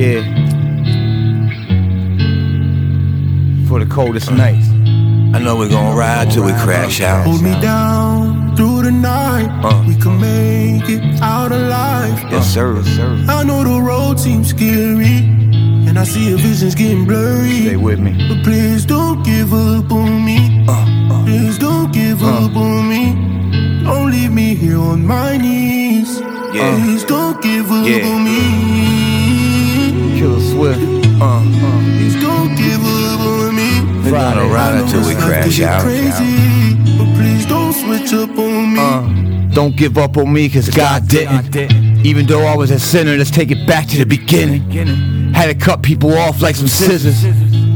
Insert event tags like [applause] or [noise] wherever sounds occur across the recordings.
Yeah. For the coldest nights. I know we're gonna ride till we crash out. Hold me down through the night. Uh. We can make it out alive. Yes, uh. sir. Yes, sir. I know the road seems scary, and I see your visions getting blurry. Stay with me. But please don't give up on me. Uh, uh. Please don't give up on me. Don't leave me here on my knees. Yeah. Please don't give up Yeah. on me. Killer Swift. Uh, Please don't give up on me. we're gonna ride until we crash out. Crazy, but please don't switch up on me. Uh, don't give up on me, cause God didn't. Even though I was a sinner, let's take it back to the beginning. Had to cut people off like some scissors.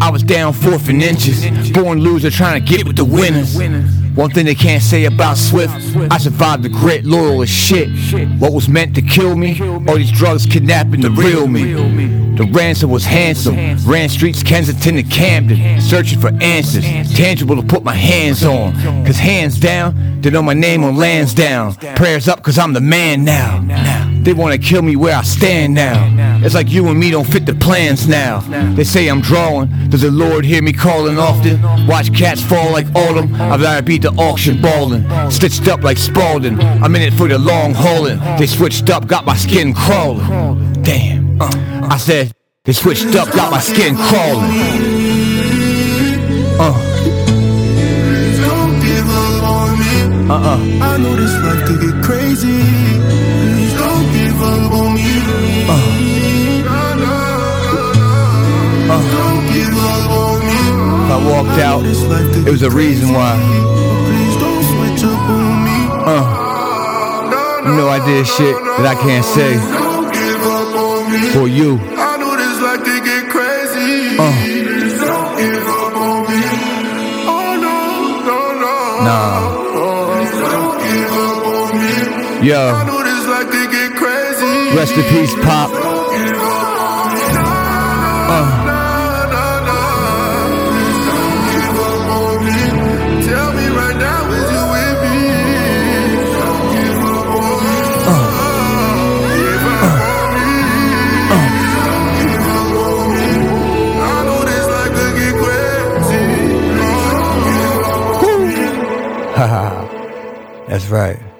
I was down fourth in inches. Born loser trying to get with the winners. One thing they can't say about Swift, I survived the grit, loyal as shit. What was meant to kill me, all these drugs kidnapping the real me. The ransom was handsome. Ran streets Kensington to Camden, searching for answers, tangible to put my hands on. Cause hands down, they know my name on Lansdowne. Prayers up cause I'm the man now. They wanna kill me where I stand now. It's like you and me don't fit the plans now. They say I'm drawing. Does the Lord hear me calling often? Watch cats fall like autumn. I'd rather beat the auction balling. Stitched up like Spalding. I'm in it for the long hauling. They switched up, got my skin crawling. Damn. Uh, I said, they switched up, got my skin crawling. Uh, Please don't give up on me. uh-uh. I know this life could get crazy. Please don't give up on me. Don't give up on me. If I walked out, This life could it was a reason why. but Please don't switch up on me. Uh, you know I did shit that I can't say Don't give up on me. for you. I know this life could get crazy. Uh. Please don't give up on me. Oh no, no, no. Nah. Don't give up on me. I Yo, rest in peace, Pop. Uh. [laughs] That's right.